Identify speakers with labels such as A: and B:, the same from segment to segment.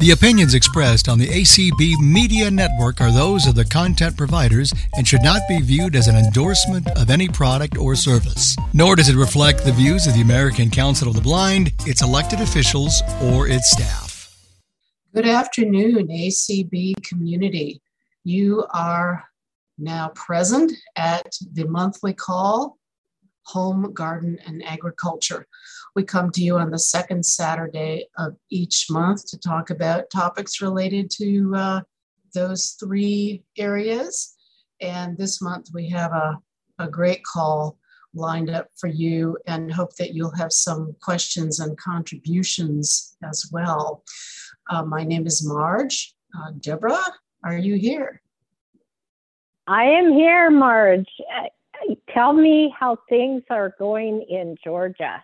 A: The opinions expressed on the ACB Media Network are those of the content providers and should not be viewed as an endorsement of any product or service. Nor does it reflect the views of the American Council of the Blind, its elected officials, or its staff.
B: Good afternoon, ACB community. You are now present at the monthly call, Home, Garden, and Agriculture. We come to you on the second Saturday of each month to talk about topics related to uh, those three areas. And this month we have a, a great call lined up for you and hope that you'll have some questions and contributions as well. Uh, my name is Marge. Uh, Deborah, are you here?
C: I am here, Marge. Uh, tell me how things are going in Georgia.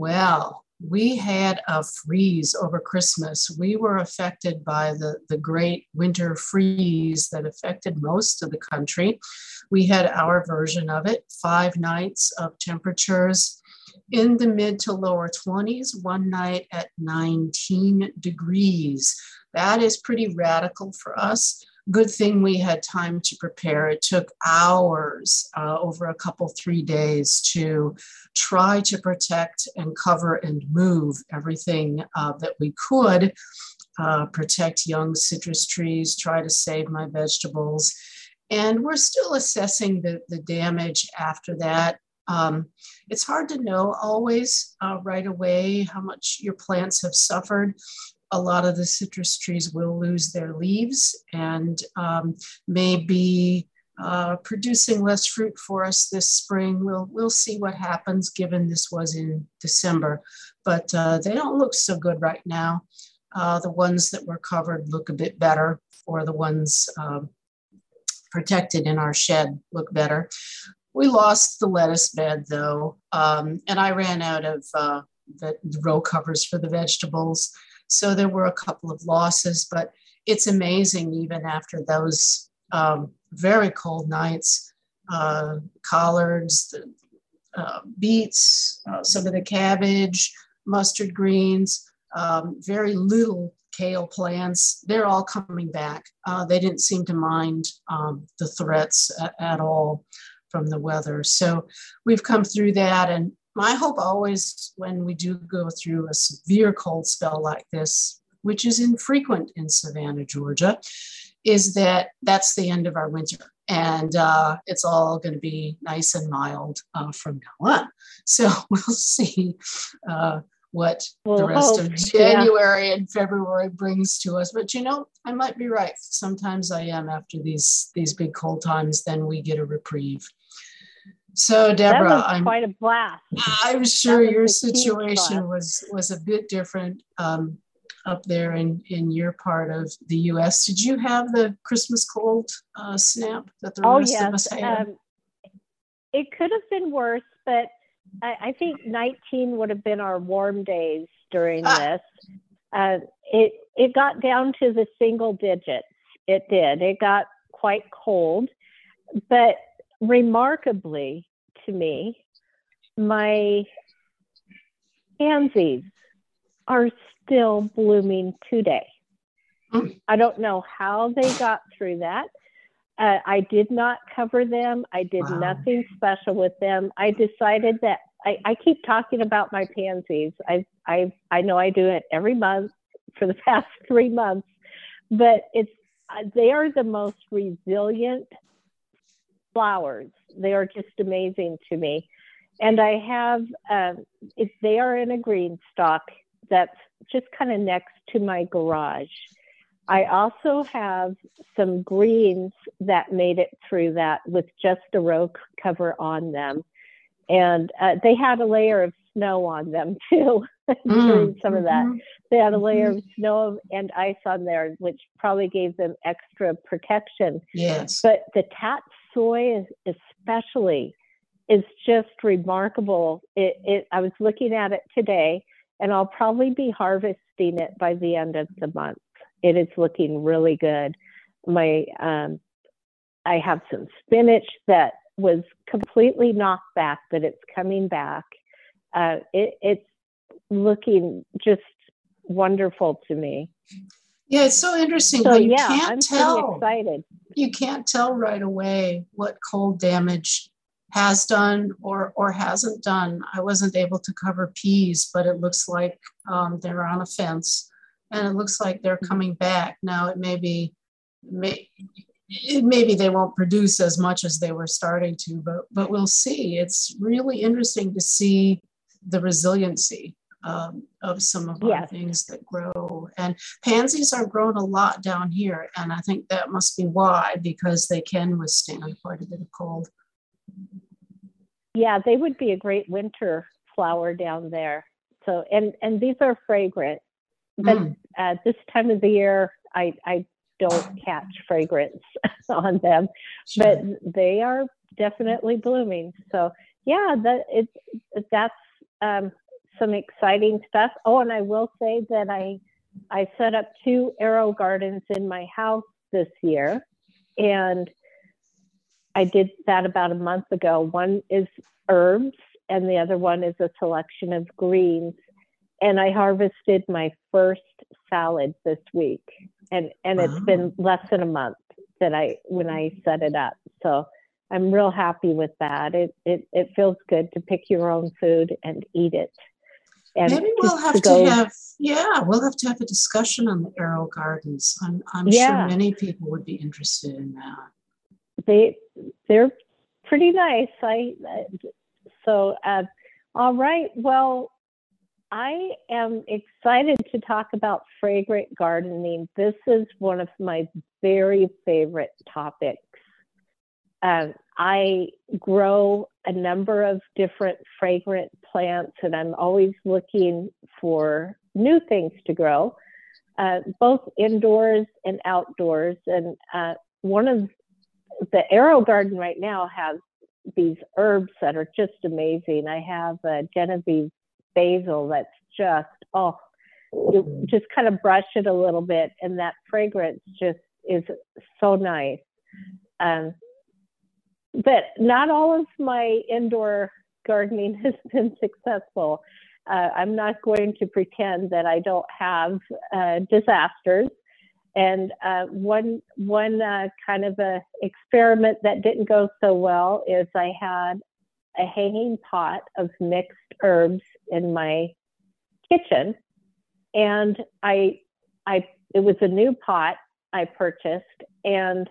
B: Well, we had a freeze over Christmas. We were affected by the, the great winter freeze that affected most of the country. We had our version of it, five nights of temperatures in the mid to lower 20s, one night at 19 degrees. That is pretty radical for us good thing we had time to prepare. It took hours uh, over a couple, three days to try to protect and cover and move everything uh, that we could, uh, protect young citrus trees, try to save my vegetables. And we're still assessing the, the damage after that. Um, it's hard to know always uh, right away how much your plants have suffered a lot of the citrus trees will lose their leaves and um, may be uh, producing less fruit for us this spring. We'll, we'll see what happens given this was in December, but uh, they don't look so good right now. Uh, the ones that were covered look a bit better, or the ones um, protected in our shed look better. We lost the lettuce bed though, um, and I ran out of uh, the row covers for the vegetables. So there were a couple of losses, but it's amazing even after those um, very cold nights, uh, collards, uh, beets, uh, some of the cabbage, mustard greens, um, very little kale plants, they're all coming back. Uh, they didn't seem to mind um, the threats at, at all from the weather. So we've come through that and my hope always when we do go through a severe cold spell like this, which is infrequent in Savannah, Georgia, is that that's the end of our winter. And uh, it's all going to be nice and mild uh, from now on. So we'll see uh, what we'll the rest hope. of January yeah. and February brings to us. But you know, I might be right. Sometimes I am after these these big cold times. Then we get a reprieve. So Deborah,
C: I'm quite a blast.
B: I'm sure your situation was was a bit different um, up there in in your part of the U.S. Did you have the Christmas cold uh, snap that the
C: oh,
B: rest
C: yes.
B: of us had? Um,
C: it could have been worse, but I, I, think 19 would have been our warm days during ah. this. Uh, it it got down to the single digits. It did. It got quite cold, but remarkably to me, my pansies are still blooming today. I don't know how they got through that. Uh, I did not cover them. I did wow. nothing special with them. I decided that I, I keep talking about my pansies. I I I know I do it every month for the past three months, but it's uh, they are the most resilient flowers. They are just amazing to me. And I have, uh, if they are in a green stock that's just kind of next to my garage. I also have some greens that made it through that with just a row cover on them. And uh, they had a layer of snow on them too during mm, some of that. Mm-hmm. They had a layer of mm-hmm. snow and ice on there, which probably gave them extra protection.
B: Yes.
C: But the tat soy, especially, is just remarkable. It, it, I was looking at it today, and I'll probably be harvesting it by the end of the month. It is looking really good. My, um, I have some spinach that was completely knocked back, but it's coming back. Uh, it, it's looking just wonderful to me.
B: Yeah, it's so interesting.
C: So
B: you
C: yeah,
B: can't
C: I'm
B: tell.
C: excited.
B: You can't tell right away what cold damage has done or or hasn't done. I wasn't able to cover peas, but it looks like um, they're on a fence, and it looks like they're coming back. Now it may be, may, it, maybe they won't produce as much as they were starting to, but but we'll see. It's really interesting to see the resiliency um, of some of our things that grow. And pansies are grown a lot down here, and I think that must be why because they can withstand quite a bit of cold.
C: Yeah, they would be a great winter flower down there. So and and these are fragrant, but
B: Mm.
C: uh, this time of the year, I I don't catch fragrance on them, but they are definitely blooming. So yeah, that it's that's um, some exciting stuff. Oh, and I will say that I I set up two AeroGardens in my house this year, and I did that about a month ago. One is herbs, and the other one is a selection of greens. And I harvested my first salad this week, and and it's been less than a month that I when I set it up. So I'm real happy with that. It it it feels good to pick your own food and eat it. And
B: Maybe we'll have to,
C: go-
B: have, yeah, we'll have to have a discussion on the AeroGardens. I'm, I'm
C: Yeah.
B: sure many people would be interested in that.
C: they they're pretty nice. I so uh, all right. Well, I am excited to talk about fragrant gardening. This is one of my very favorite topics. Um, I grow a number of different fragrant plants, and I'm always looking for new things to grow, uh, both indoors and outdoors. And uh, one of the AeroGarden right now has these herbs that are just amazing. I have a Genovese basil that's just oh, you just kind of brush it a little bit, and that fragrance just is so nice. Um, but not all of my indoor gardening has been successful. Uh, I'm not going to pretend that I don't have uh, disasters. And uh, one one uh, kind of a experiment that didn't go so well is I had a hanging pot of mixed herbs in my kitchen, and I I it was a new pot I purchased, and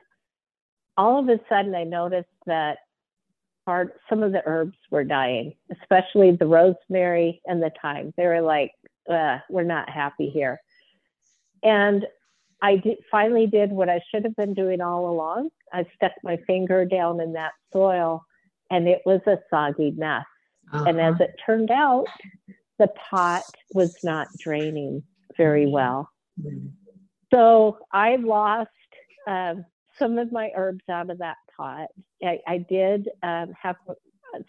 C: all of a sudden I noticed that part some of the herbs were dying, especially the rosemary and the thyme. They were like, uh, we're not happy here, and I did, finally did what I should have been doing all along. I stuck my finger down in that soil, and it was a soggy mess. And as
B: Uh-huh.
C: it turned out, the pot was not draining very well.
B: Mm.
C: So I lost um, some of my herbs out of that pot. I, I did um, have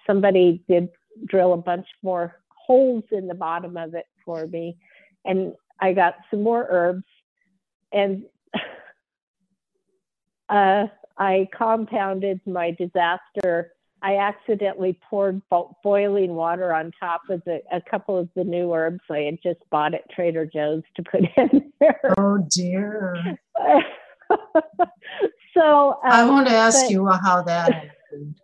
C: somebody did drill a bunch more holes in the bottom of it for me, and I got some more herbs. And uh, I compounded my disaster. I accidentally poured bo- boiling water on top of the, a couple of the new herbs I had just bought at Trader Joe's to put in there.
B: Oh dear.
C: so
B: I
C: um,
B: want to ask
C: but-
B: you how that happened.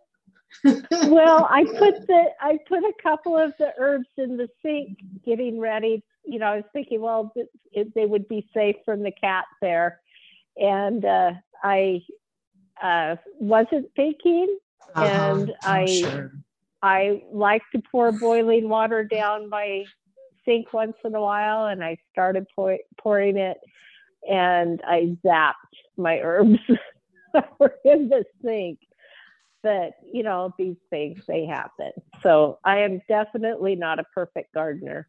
C: well, I put the I put a couple of the herbs in the sink, getting ready. You know, I was thinking, well, it, they would be safe from the cat there, and uh, I uh, wasn't thinking. and
B: Oh,
C: I-
B: sure.
C: I like to pour boiling water down my sink once in a while, and I started pour, pouring it, and I zapped my herbs were in the sink. But you know, these things they happen. So I am definitely not a perfect gardener.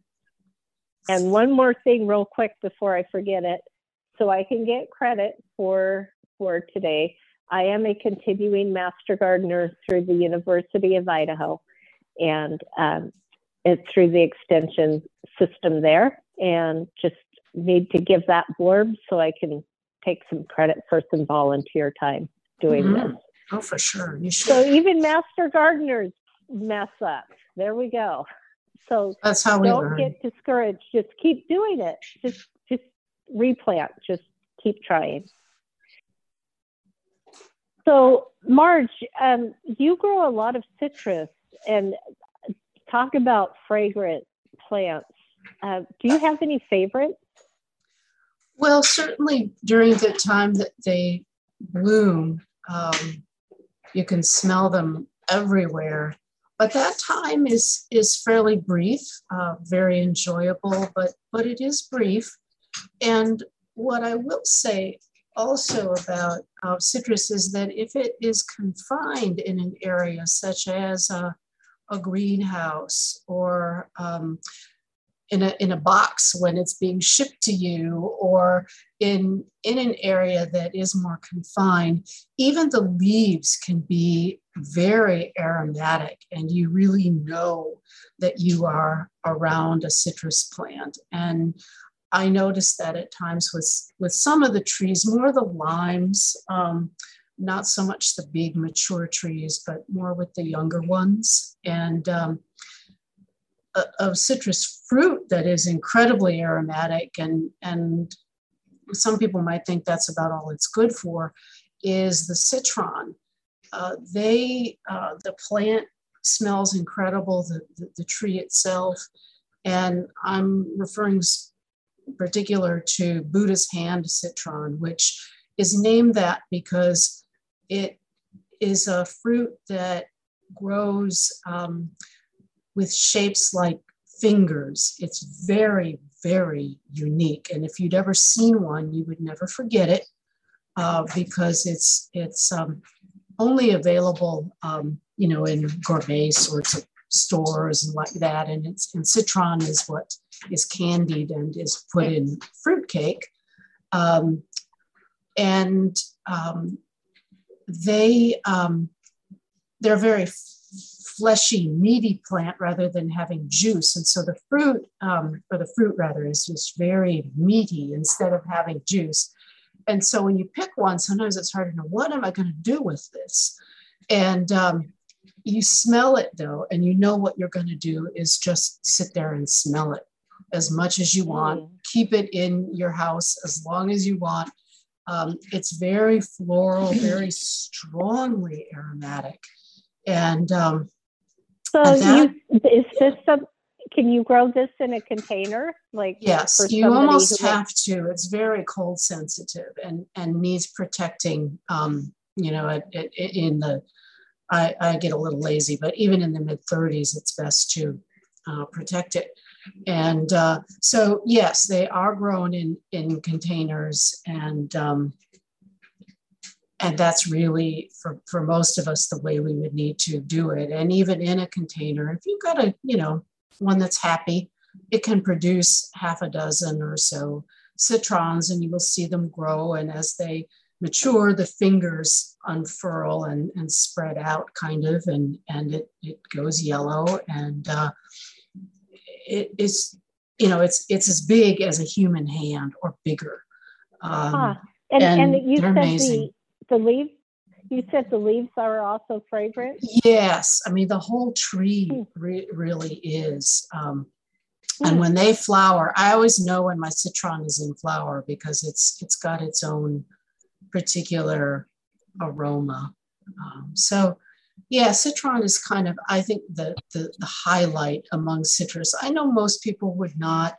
C: And one more thing, real quick, before I forget it, so I can get credit for for today. I am a continuing master gardener through the University of Idaho, and um, it's through the extension system there. And just need to give that blurb so I can take some credit for some volunteer time doing
B: Mhm.
C: this.
B: Oh, for sure. You should.
C: So even master gardeners mess up. There we go. So
B: that's how we
C: don't
B: learn.
C: get discouraged. Just keep doing it. Just just replant. Just keep trying. So Marge, um, you grow a lot of citrus and talk about fragrant plants. Uh, do you have any favorites?
B: Well, certainly during the time that they bloom, um, you can smell them everywhere. But that time is is fairly brief, uh, very enjoyable, but but it is brief. And what I will say also about uh, citrus is that if it is confined in an area such as a, a greenhouse or um, in a, in a box when it's being shipped to you or in, in an area that is more confined, even the leaves can be very aromatic and you really know that you are around a citrus plant. And I noticed that at times with, with some of the trees, more the limes, um, not so much the big mature trees, but more with the younger ones. And um, of citrus fruit that is incredibly aromatic and, and some people might think that's about all it's good for is the citron. Uh, they, uh, the plant smells incredible, the, the, the, tree itself. And I'm referring particular to Buddha's hand citron, which is named that because it is a fruit that grows um, with shapes like fingers. It's very, very unique. And if you'd ever seen one, you would never forget it uh, because it's it's um, only available, um, you know, in gourmet sorts of stores and like that. And it's and citron is what is candied and is put in fruitcake. Um, and um, they um, they're very fleshy, meaty plant rather than having juice. And so the fruit, um, or the fruit rather, is just very meaty instead of having juice. And so when you pick one, sometimes it's hard to know what am I going to do with this. And um, you smell it though, and you know what you're going to do is just sit there and smell it as much as you want. Mm. Keep it in your house as long as you want. Um, it's very floral, very strongly aromatic. And um,
C: so, you, is this some? Can you grow this in a container? Like
B: yes, you almost have to. It's very cold sensitive and and needs protecting. Um, you know, it, it, in the I, I get a little lazy, but even in the mid 30s, it's best to uh, protect it. And uh, so, yes, they are grown in, in containers, and um, and that's really for, for most of us the way we would need to do it. And even in a container, if you've got a you know one that's happy, it can produce half a dozen or so citrons, and you will see them grow. And as they mature, the fingers unfurl and, and spread out kind of, and, and it, it goes yellow. And uh, it is, you know, it's, it's as big as a human hand or bigger. Um, huh.
C: and, and, and, you said amazing. the, the leaves, you said the leaves are also fragrant?
B: Yes. I mean, the whole tree hmm. re- really is. Um, and hmm. when they flower, I always know when my citron is in flower because it's it's got its own particular aroma. Um, so, yeah, citron is kind of, I think, the, the, the, highlight among citrus. I know most people would not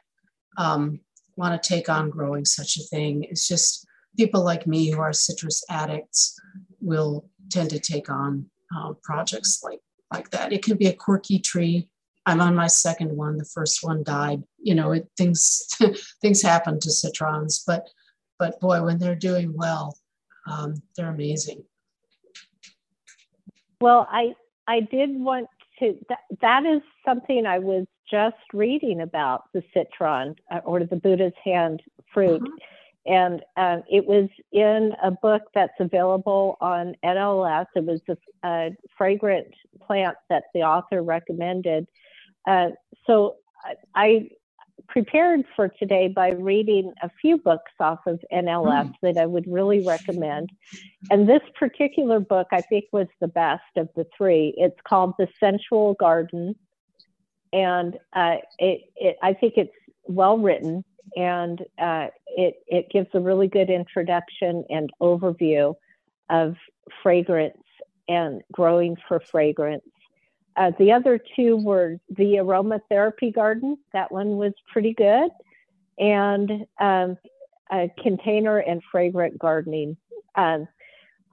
B: um, want to take on growing such a thing. It's just people like me who are citrus addicts will tend to take on uh, projects like, like that. It can be a quirky tree. I'm on my second one. The first one died. You know, it, things things happen to citrons, but but boy, when they're doing well, um, they're amazing.
C: Well, I I did want to. That, that is something I was just reading about the citron uh, or the Buddha's hand fruit. Uh-huh. And um, it was in a book that's available on NLS. It was a, a fragrant plant that the author recommended. Uh, so I prepared for today by reading a few books off of NLS mm. that I would really recommend. And this particular book, I think, was the best of the three. It's called The Sensual Garden. and uh, it, it I think it's well written and uh, it it gives a really good introduction and overview of fragrance and growing for fragrance. Uh, the other two were the aromatherapy garden. That one was pretty good, and um, a container and fragrant gardening. Um,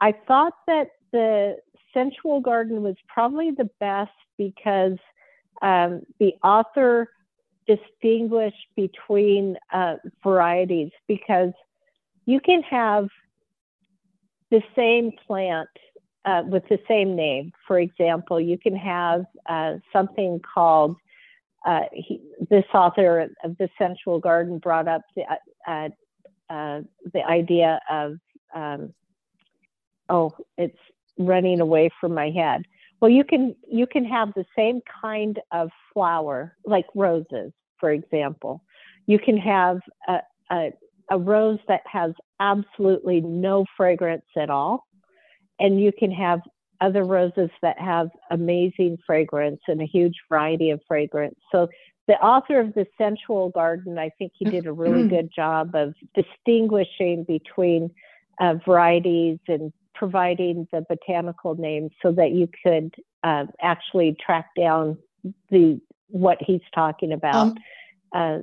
C: I thought that the sensual garden was probably the best because um, the author distinguished between uh, varieties because you can have the same plant uh, with the same name. For example, you can have uh, something called, uh, he, this author of The Sensual Garden brought up the, uh, uh, the idea of, um, oh, it's running away from my head. Well, you can you can have the same kind of flower, like roses, for example. You can have a, a, a rose that has absolutely no fragrance at all, and you can have other roses that have amazing fragrance and a huge variety of fragrance. So the author of the sensual garden i think he did a really mm-hmm. good job of distinguishing between uh, varieties and providing the botanical names so that you could uh, actually track down the what he's talking about. Um, uh,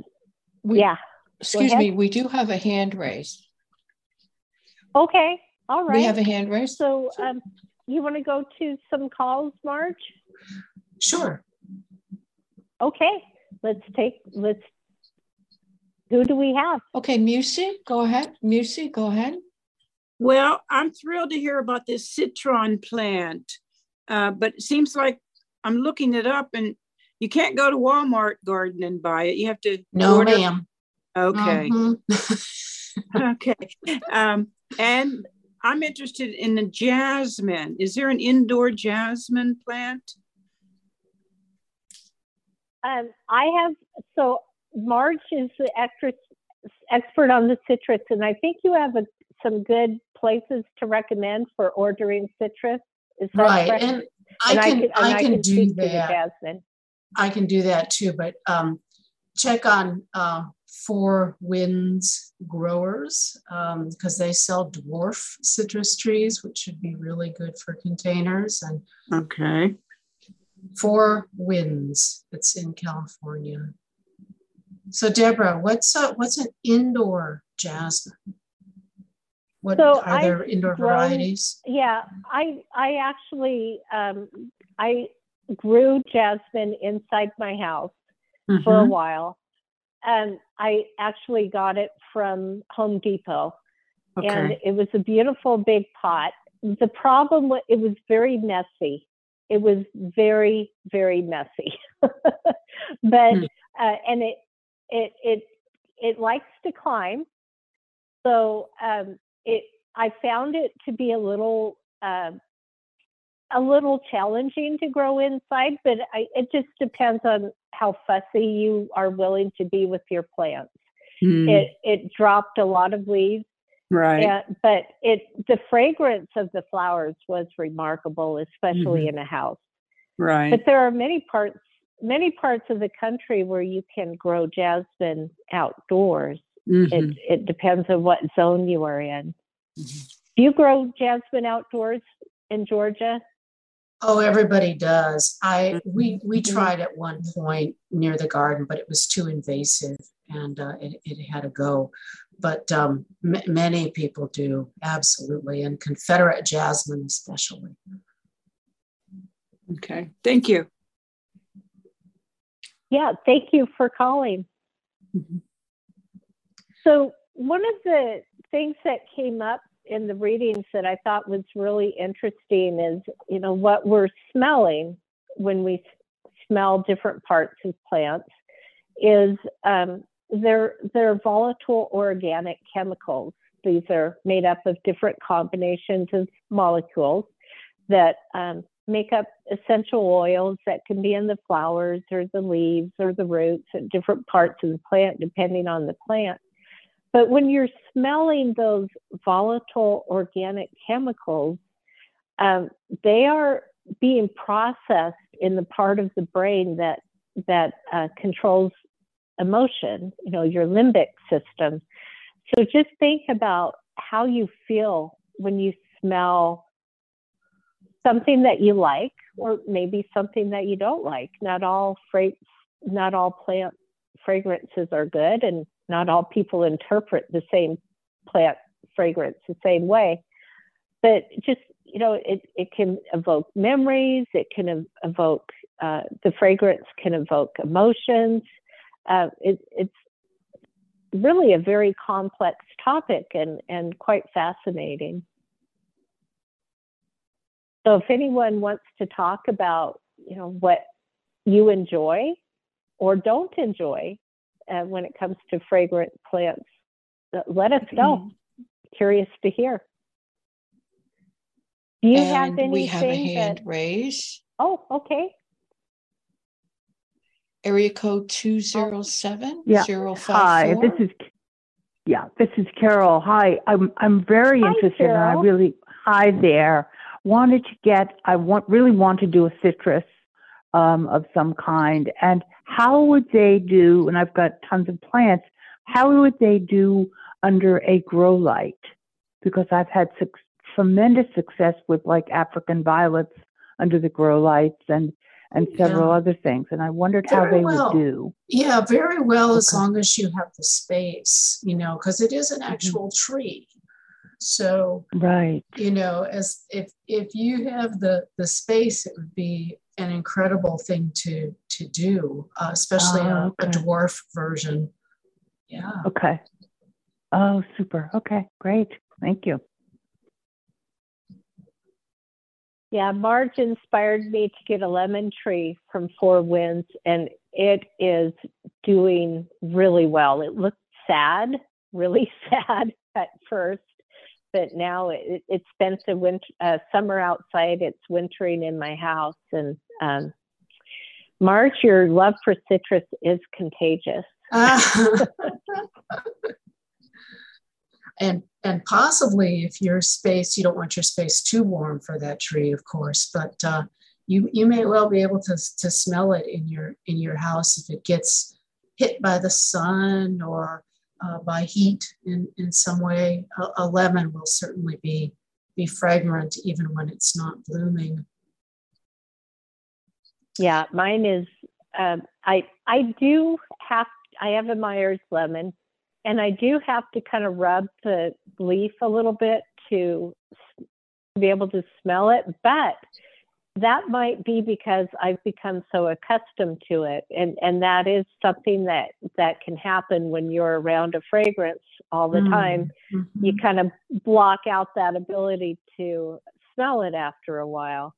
D: we, yeah. Excuse me, we do have a hand raised.
C: Okay, all right.
D: We have a hand raised.
C: So, um, you want to go to some calls, Marge?
B: Sure.
C: Okay, let's take let's. Who do we have?
D: Okay, Musi, go ahead. Musi, go ahead.
E: Well, I'm thrilled to hear about this citron plant, uh, but it seems like I'm looking it up and you can't go to Walmart garden and buy it. You have to.
B: No, order. ma'am.
E: Okay. Mm-hmm. okay. Um, and I'm interested in the jasmine. Is there an indoor jasmine plant?
C: Um, I have, so Marge is the expert, expert on the citrus, and I think you have a, some good places to recommend for ordering citrus?
B: Is that right? Correct? And I can, can I, can, I can do that. I can do that too, but um, check on uh, Four Winds Growers because um, they sell dwarf citrus trees, which should be really good for containers. And
E: okay,
B: Four Winds. It's in California. So Deborah, what's a, what's an indoor jasmine? What so are there indoor grown, varieties?
C: Yeah, I I actually um, I grew jasmine inside my house mm-hmm. for a mm-hmm. while, and I actually got it from Home Depot, okay. and it was a beautiful big pot. The problem was it was very messy. It was very very messy, but mm. uh, and it it it it likes to climb. So um, it I found it to be a little uh, a little challenging to grow inside, but I, it just depends on how fussy you are willing to be with your plants. Mm. It it dropped a lot of leaves,
E: right?
C: And, but it the fragrance of the flowers was remarkable, especially mm-hmm. in a house.
E: Right.
C: But there are many parts many parts of the country where you can grow jasmine outdoors. Mm-hmm. It it depends on what zone you are in. Mm-hmm. Do you grow jasmine outdoors in Georgia?
B: Oh, everybody does. I we we mm-hmm. tried at one point near the garden, but it was too invasive, and uh, it it had to go. But um, m- many people do absolutely, and Confederate jasmine especially.
E: Okay, thank you.
C: Yeah, thank you for calling. Mm-hmm. So one of the things that came up in the readings that I thought was really interesting is, you know, what we're smelling when we smell different parts of plants is um, they're, they're volatile organic chemicals. These are made up of different combinations of molecules that um, make up essential oils that can be in the flowers or the leaves or the roots at different parts of the plant, depending on the plant. But when you're smelling those volatile organic chemicals, um, they are being processed in the part of the brain that that uh, controls emotion, you know, your limbic system. So just think about how you feel when you smell something that you like or maybe something that you don't like. Not all fra- not all plant fragrances are good and not all people interpret the same plant fragrance the same way. But just, you know, it, it can evoke memories, it can evoke, uh, the fragrance can evoke emotions. Uh, it, it's really a very complex topic and, and quite fascinating. So if anyone wants to talk about, you know, what you enjoy or don't enjoy uh, when it comes to fragrant plants, uh, let us know. Mm-hmm. Curious to hear.
D: Do you and have anything? We have a hand
C: that...
D: raised.
C: Oh, okay.
D: Area code 207
F: yeah. Hi, this is yeah, this is Carol. Hi, I'm I'm very
C: hi,
F: interested
C: Carol.
F: and I really hi there. Wanted to get I want really want to do a citrus um, of some kind and how would they do and I've got tons of plants, how would they do under a grow light? Because I've had su- tremendous success with like African violets under the grow lights and and several yeah. other things. And I wondered very how they well. would do.
B: Yeah, very well okay. as long as you have the space, you know, because it is an mm-hmm. actual mm-hmm. tree. So
F: right,
B: you know, as if if you have the the space, it would be an incredible thing to to do, uh, especially oh, a, a dwarf version. Yeah.
F: Okay. Oh, super. Okay, great. Thank you.
C: Yeah, Marge inspired me to get a lemon tree from Four Winds, and it is doing really well. It looked sad, really sad at first, but now it, it spent the winter, uh, summer outside. It's wintering in my house, and um, Marge, your love for citrus is contagious.
B: and and possibly if your space you don't want your space too warm for that tree of course but uh, you you may well be able to, to smell it in your in your house if it gets hit by the sun or uh, by heat in, in some way. A, lemon will certainly be be fragrant even when it's not blooming.
C: Yeah mine is um, i i do have i have a myers lemon and I do have to kind of rub the leaf a little bit to be able to smell it, but that might be because I've become so accustomed to it, and and that is something that that can happen when you're around a fragrance all the mm time. Mm-hmm. You kind of block out that ability to smell it after a while,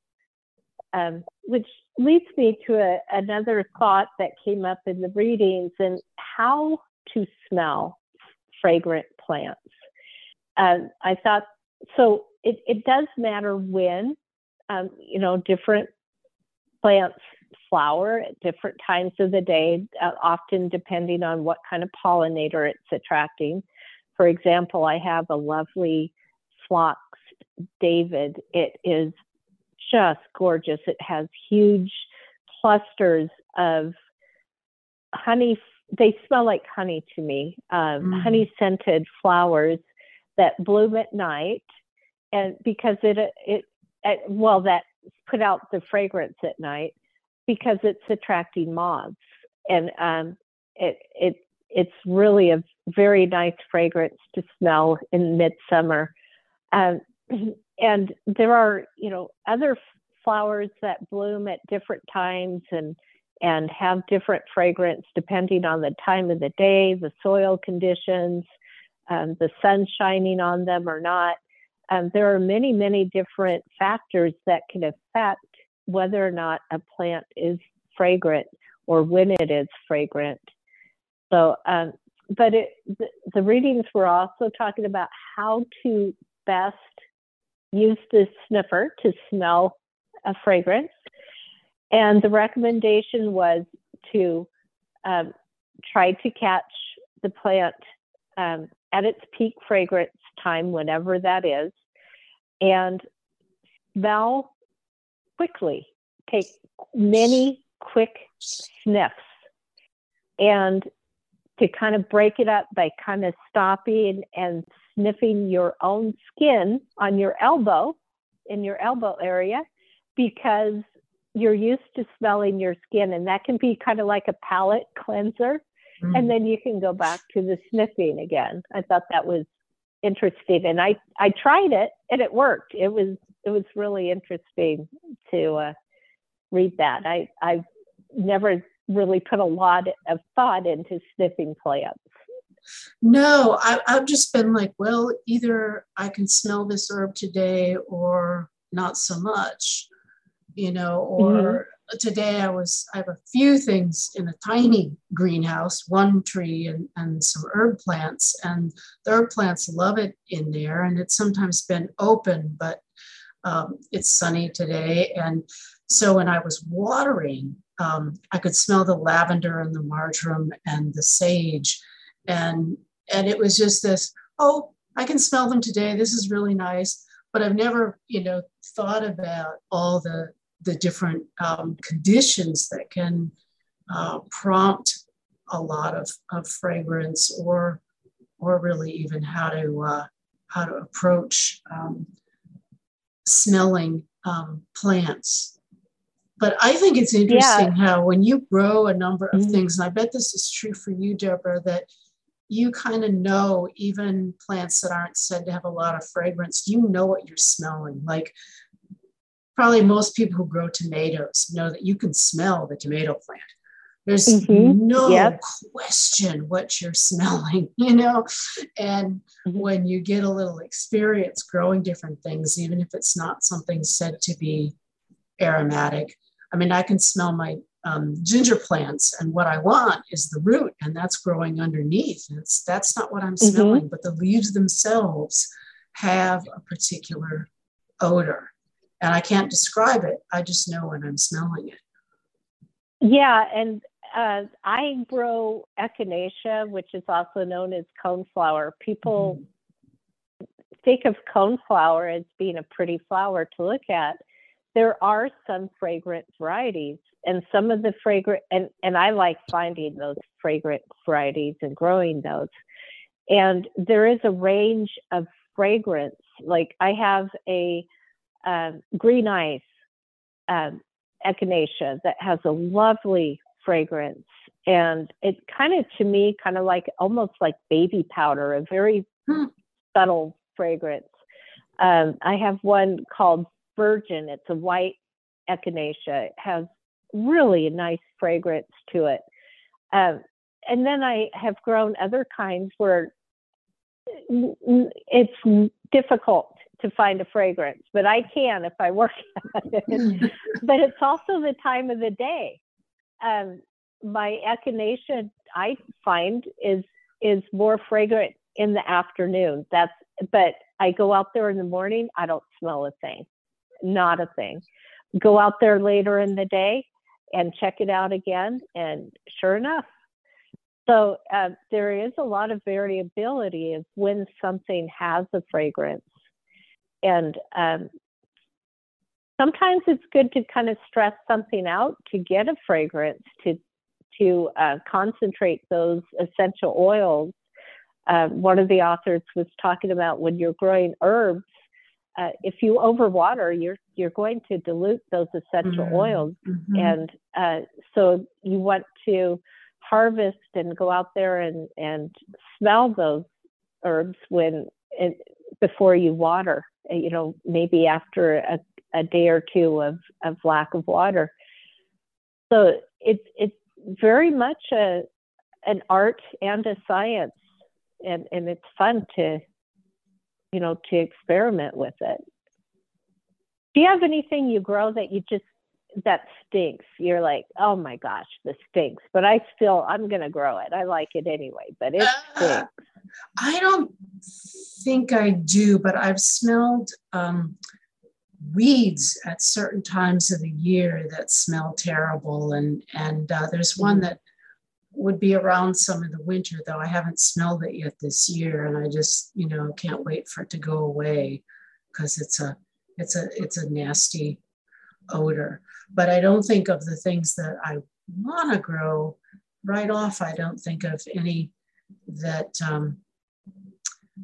C: um, which leads me to a, another thought that came up in the readings and how to smell fragrant plants. Um, I thought so. It, it does matter when, um, you know, different plants flower at different times of the day, uh, often depending on what kind of pollinator it's attracting. For example, I have a lovely phlox David. It is just gorgeous. It has huge clusters of honey they smell like honey to me, um, mm. honey scented flowers that bloom at night, and because it it, it well that put out the fragrance at night because it's attracting moths, and um, it it it's really a very nice fragrance to smell in midsummer. Um, and there are you know other flowers that bloom at different times and and have different fragrance depending on the time of the day, the soil conditions, um, the sun shining on them or not. Um, there are many, many different factors that can affect whether or not a plant is fragrant or when it is fragrant. So, um, but it, the, the readings were also talking about how to best use the sniffer to smell a fragrance and the recommendation was to um, try to catch the plant um, at its peak fragrance time, whenever that is, and smell quickly. Take many quick sniffs and to kind of break it up by kind of stopping and sniffing your own skin on your elbow in your elbow area because you're used to smelling your skin and that can be kind of like a palate cleanser mm-hmm. and then you can go back to the sniffing again i thought that was interesting and i i tried it and it worked. It was it was really interesting to uh, read that. I i've never really put a lot of thought into sniffing plants.
B: No I, i've just been like well either i can smell this herb today or not so much you know or mm-hmm. Today i was i have a few things in a tiny greenhouse one tree and, and some herb plants and the herb plants love it in there and it's sometimes been open but um, it's sunny today. And so when i was watering um, i could smell the lavender and the marjoram and the sage and and it was just this oh i can smell them today. This is really nice. But i've never you know thought about all the the different um, conditions that can uh, prompt a lot of, of fragrance or or really even how to uh, how to approach um, smelling um, plants. But I think it's interesting yeah. how when you grow a number of mm-hmm. things, and I bet this is true for you, Deborah, that you kind of know even plants that aren't said to have a lot of fragrance, you know what you're smelling. Like probably most people who grow tomatoes know that you can smell the tomato plant. There's mm-hmm. no yep. question what you're smelling, you know? And mm-hmm. when you get a little experience growing different things, even if it's not something said to be aromatic, I mean, I can smell my um, ginger plants, and what I want is the root, and that's growing underneath. It's, that's not what I'm mm-hmm. smelling, but the leaves themselves have a particular odor and I can't describe it. I just know when I'm smelling it.
C: Yeah, and uh, I grow echinacea, which is also known as coneflower. People mm-hmm. think of coneflower as being a pretty flower to look at. There are some fragrant varieties, and some of the fragrant and and I like finding those fragrant varieties and growing those. And there is a range of fragrance. Like I have a um, green ice um, echinacea that has a lovely fragrance. And it kind of, to me, kind of like almost like baby powder, a very hmm. subtle fragrance. Um, I have one called Virgin. It's a white echinacea. It has really a nice fragrance to it. Um, and then I have grown other kinds where it's difficult to find a fragrance, but I can if I work at it. but it's also the time of the day. Um, my echinacea, I find, is is more fragrant in the afternoon. That's but I go out there in the morning, I don't smell a thing, not a thing. Go out there later in the day and check it out again, and sure enough. So uh, there is a lot of variability of when something has a fragrance and um, sometimes it's good to kind of stress something out to get a fragrance to to uh, concentrate those essential oils. Uh, one of the authors was talking about when you're growing herbs, uh, if you overwater, you're you're going to dilute those essential mm-hmm. oils, mm-hmm. and uh, so you want to harvest and go out there and and smell those herbs when it, before you water. Uh, you know, maybe after a, a day or two of, of lack of water. So it's it's very much a an art and a science, and and it's fun to, you know, to experiment with it. Do you have anything you grow that you just that stinks? You're like, oh my gosh, this stinks, but I still I'm gonna grow it. I like it anyway, but it uh, stinks.
B: I don't think I do, but I've smelled um, weeds at certain times of the year that smell terrible. And, and uh, there's one that would be around some of the winter, though I haven't smelled it yet this year. And I just, you know, can't wait for it to go away because it's a, it's a, it's a nasty odor. But I don't think of the things that I want to grow right off. I don't think of any that um,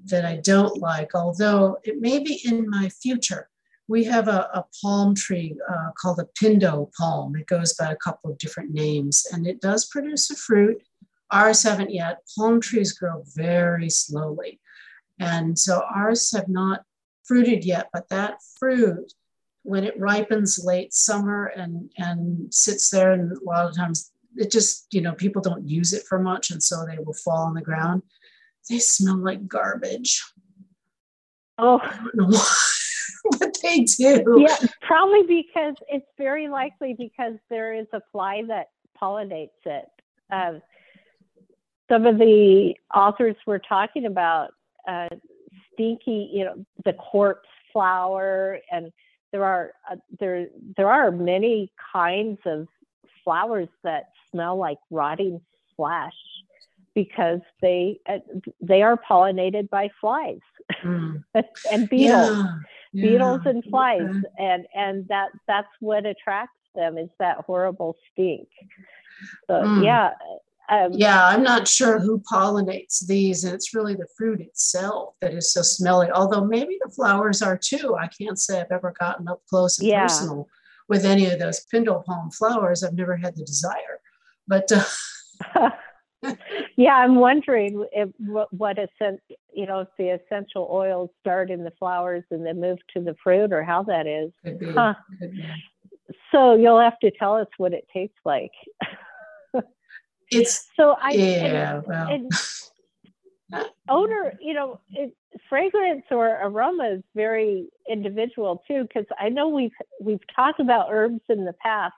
B: that I don't like, although it may be in my future. We have a, a palm tree uh, called a pindo palm. It goes by a couple of different names and it does produce a fruit. Ours haven't yet. Palm trees grow very slowly. And so ours have not fruited yet, but that fruit, when it ripens late summer and, and sits there, and a lot of times it just, you know, people don't use it for much. And so they will fall on the ground. They smell like garbage.
C: Oh,
B: I don't know why, but they do.
C: Yeah, probably because it's very likely because there is a fly that pollinates it. Um, some of the authors were talking about uh, stinky, you know, the corpse flower, and there are uh, there there are many kinds of flowers that smell like rotting flesh because they uh, they are pollinated by flies mm. and beetles yeah, yeah, beetles and flies okay. and and that that's what attracts them is that horrible stink so mm. yeah
B: um, yeah i'm not sure who pollinates these and it's really the fruit itself that is so smelly although maybe the flowers are too i can't say i've ever gotten up close and yeah. personal with any of those pindle palm flowers i've never had the desire but uh,
C: yeah, I'm wondering if what, what you know if the essential oils start in the flowers and then move to the fruit, or how that is. Huh. So you'll have to tell us what it tastes like.
B: it's
C: so I
B: yeah and, well.
C: and odor, you know, it, fragrance or aroma is very individual too. Because I know we've we've talked about herbs in the past,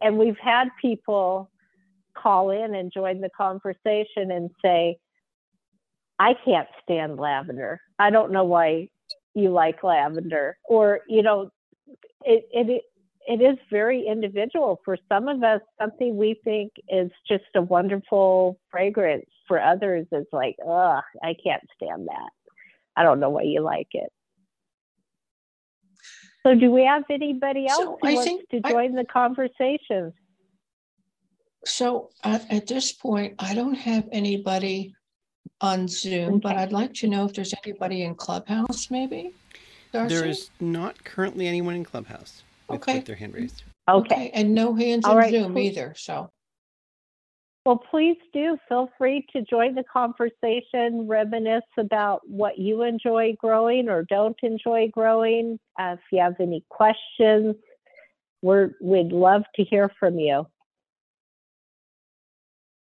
C: and we've had people call in and join the conversation and say, I can't stand lavender. I don't know why you like lavender. Or, you know, it, it, it is very individual. For some of us, something we think is just a wonderful fragrance. For others, it's like, ugh, I can't stand that. I don't know why you like it. So, do we have anybody else so who wants to join I, the conversation?
D: So at, at this point, I don't have anybody on Zoom, but I'd like to know if there's anybody in Clubhouse, maybe.
G: Darcy? There is not currently anyone in Clubhouse with,
D: okay.
G: with their hand raised.
C: Okay. okay.
D: And no hands All right. Zoom either. So.
C: Well, please do feel free to join the conversation, reminisce about what you enjoy growing or don't enjoy growing. Uh, if you have any questions, we're, we'd love to hear from you.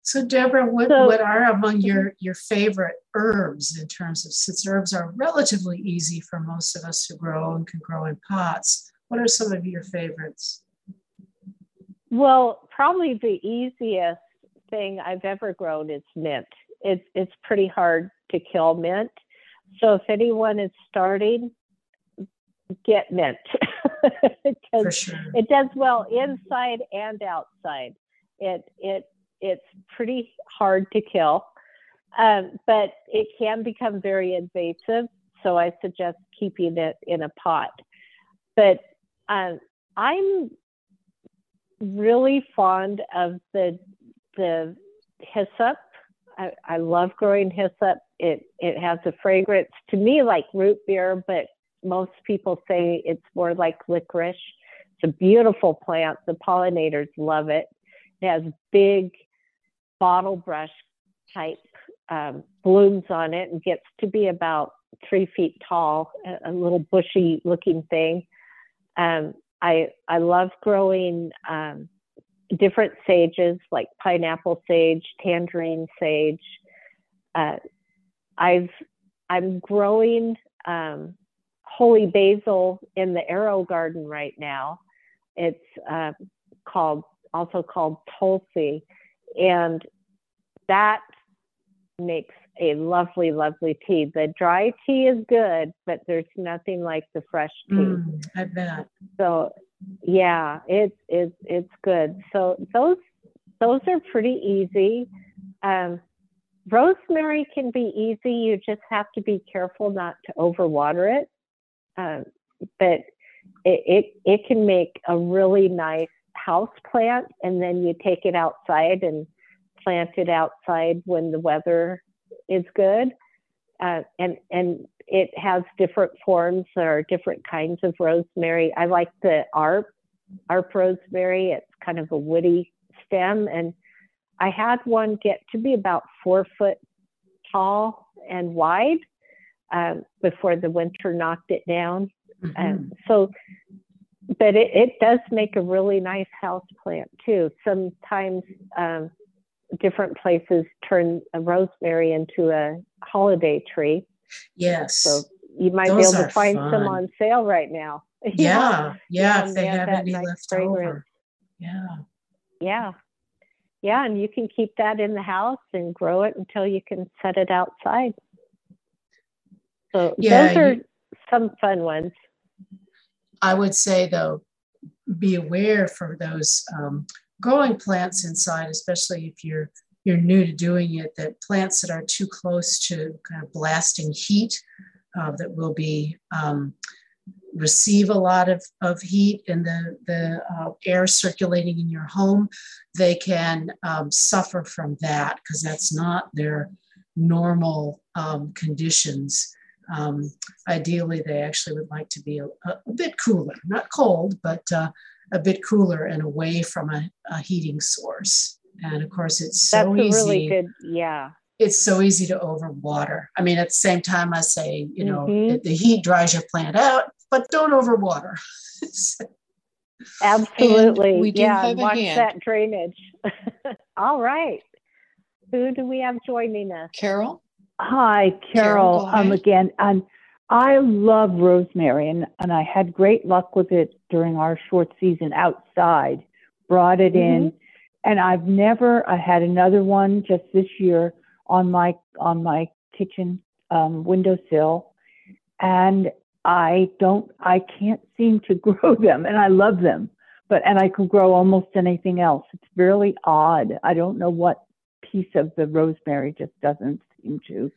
B: So Deborah, what, so, what are among your, your favorite herbs in terms of, since herbs are relatively easy for most of us to grow and can grow in pots, what are some of your favorites?
C: Well, probably the easiest thing I've ever grown is mint. It's, it's pretty hard to kill mint. So if anyone is starting, get mint.
B: because sure.
C: it does well inside and outside. It, it it's pretty hard to kill, um, but it can become very invasive. So I suggest keeping it in a pot. But um, I'm really fond of the the hyssop. I, I love growing hyssop. It it has a fragrance to me like root beer, but most people say it's more like licorice. It's a beautiful plant. The pollinators love it. It has big bottle brush type um, blooms on it and gets to be about three feet tall, a, a little bushy looking thing. Um, I I love growing um, different sages like pineapple sage, tangerine sage. Uh, I've I'm growing um, holy basil in the AeroGarden right now. It's uh, called also called Tulsi, and that makes a lovely, lovely tea. The dry tea is good, but there's nothing like the fresh tea. Mm,
B: I bet.
C: So yeah, it's it's it's good. So those those are pretty easy. Um, rosemary can be easy. You just have to be careful not to overwater it. Um, but it, it, it can make a really nice house plant, and then you take it outside and plant it outside when the weather is good. Uh, and and it has different forms. There are different kinds of rosemary. I like the ARP ARP rosemary. It's kind of a woody stem, and I had one get to be about four foot tall and wide um, before the winter knocked it down. Mm-hmm. Um, so, but it, it does make a really nice house plant too. Sometimes um, different places turn a rosemary into a holiday tree.
B: Yes.
C: So you might Those be able to find fun. some on sale right now.
B: Yeah, yeah, if they have any nice left fragrance. over. Yeah.
C: Yeah. Yeah, and you can keep that in the house and grow it until you can set it outside. So yeah, those are you, some fun ones.
B: I would say though, be aware for those um, growing plants inside, especially if you're you're new to doing it, that plants that are too close to kind of blasting heat uh, that will be um, receive a lot of, of heat in the, the uh, air circulating in your home, they can um, suffer from that because that's not their normal um, conditions. Um, ideally, they actually would like to be a, a bit cooler, not cold, but uh, a bit cooler and away from a, a, heating source. And of course, it's so
C: That's
B: easy.
C: really good, yeah.
B: It's so easy to overwater. I mean, at the same time, I say, you know, mm-hmm. the heat dries your plant out but don't overwater.
C: Absolutely. And we do yeah, have watch hand. that drainage. All right. Who do we have joining us?
D: Carol.
F: Hi, Carol. Carol um, again, and I love rosemary, and, and I had great luck with it during our short season outside. Brought it mm-hmm. in, and I've never. I had another one just this year on my on my kitchen um, windowsill, and I don't, I can't seem to grow them, and I love them, but and I can grow almost anything else. It's really odd. I don't know what piece of the rosemary just doesn't seem to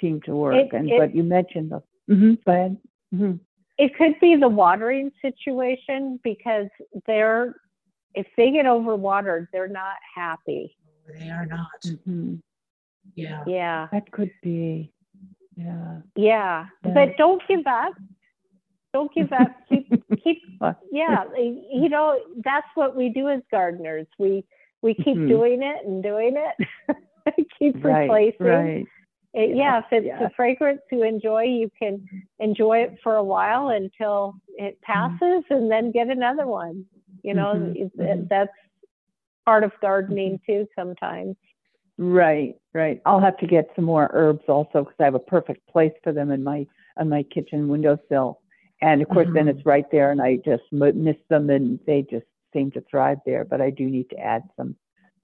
F: seem to work. It, and it, but you mentioned the. Mm-hmm, go ahead. Mm-hmm.
C: It could be the watering situation because they're if they get overwatered, they're not happy.
B: They are not. Mm-hmm. Yeah.
C: Yeah.
F: That could be.
C: Yeah. Yeah. But don't give up. Don't give up. keep keep yeah. You know, that's what we do as gardeners. We we keep mm-hmm. doing it and doing it. keep right, replacing. Right. It, yeah, if it's yeah. a fragrance you enjoy, you can enjoy it for a while until it mm-hmm. passes mm-hmm. and then get another one. You know, mm-hmm. mm-hmm. that's part of gardening mm-hmm. too sometimes.
F: Right, right. I'll have to get some more herbs also because I have a perfect place for them in my on my kitchen windowsill. And of course, then it's right there, and I just miss them, and they just seem to thrive there. But I do need to add some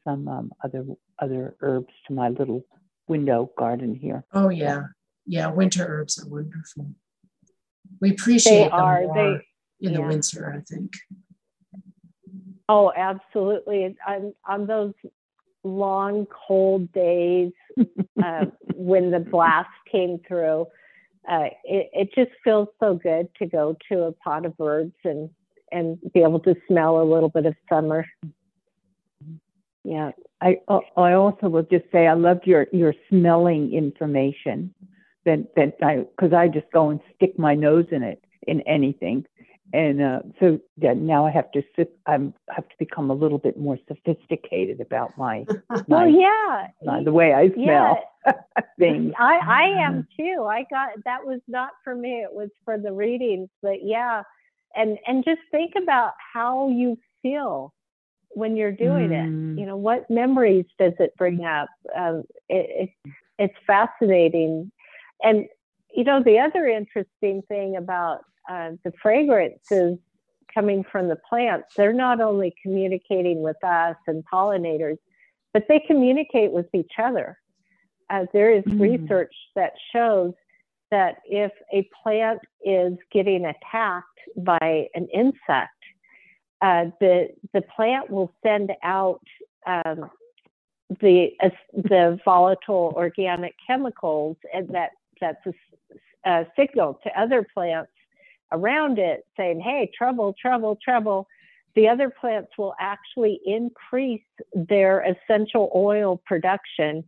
F: some um, other other herbs to my little window garden here.
B: Oh yeah, yeah. Winter herbs are wonderful. We appreciate they them are. more they, in yeah. the winter, I think.
C: Oh, absolutely. On, on those long cold days uh, when the blast came through. Uh, it, it just feels so good to go to a pot of herbs and and be able to smell a little bit of summer.
F: Yeah, I I also will just say I loved your your smelling information. That that I because I just go and stick my nose in it in anything and uh, so yeah, now I have to sit. I have to become a little bit more sophisticated about my.
C: my well, yeah,
F: my, the way I smell yeah. things.
C: I I am too. I got that was not for me. It was for the readings. But yeah, and and just think about how you feel when you're doing mm. it. You know, what memories does it bring up? Um, it, it it's fascinating, and you know the other interesting thing about uh, the fragrances coming from the plants, they're not only communicating with us and pollinators, but they communicate with each other. Uh, there is mm. research that shows that if a plant is getting attacked by an insect, uh, the the plant will send out um, the uh, the volatile organic chemicals, and that that's a, a signal to other plants around it saying, hey, trouble, trouble, trouble, the other plants will actually increase their essential oil production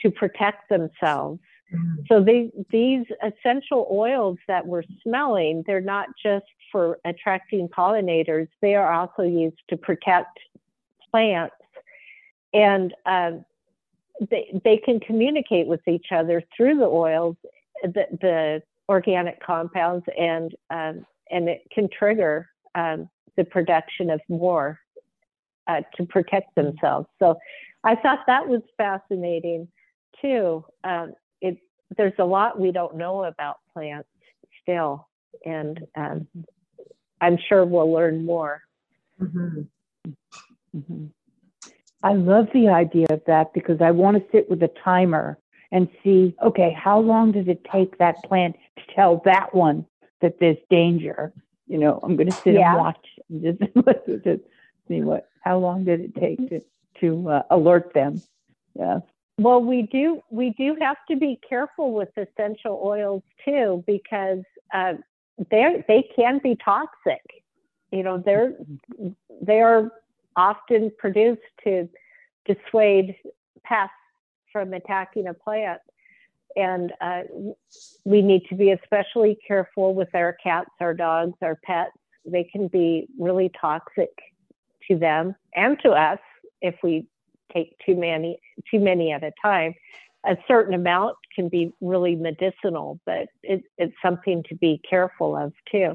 C: to protect themselves. Mm-hmm. So they, these essential oils that we're smelling, they're not just for attracting pollinators, they are also used to protect plants. And um, they, they can communicate with each other through the oils, the, the organic compounds, and, um, and it can trigger um, the production of more uh, to protect themselves. So I thought that was fascinating too. Um, there's a lot we don't know about plants still, and um, I'm sure we'll learn more.
F: Mm-hmm. Mm-hmm. I love the idea of that because I want to sit with a timer and see, okay, how long does it take that plant to tell that one that there's danger? You know, I'm going to sit yeah. and watch and just, just see what, how long did it take to, to uh, alert them? Yeah.
C: Well, we do we do have to be careful with essential oils too because uh, they they can be toxic. You know, they're they are often produced to dissuade pests from attacking a plant, and uh, we need to be especially careful with our cats, our dogs, our pets. They can be really toxic to them and to us if we take too many too many at a time. A certain amount can be really medicinal, but it, it's something to be careful of too.